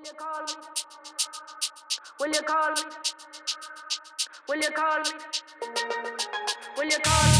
Will you call me? Will you call me? Will you call me? Will you call me?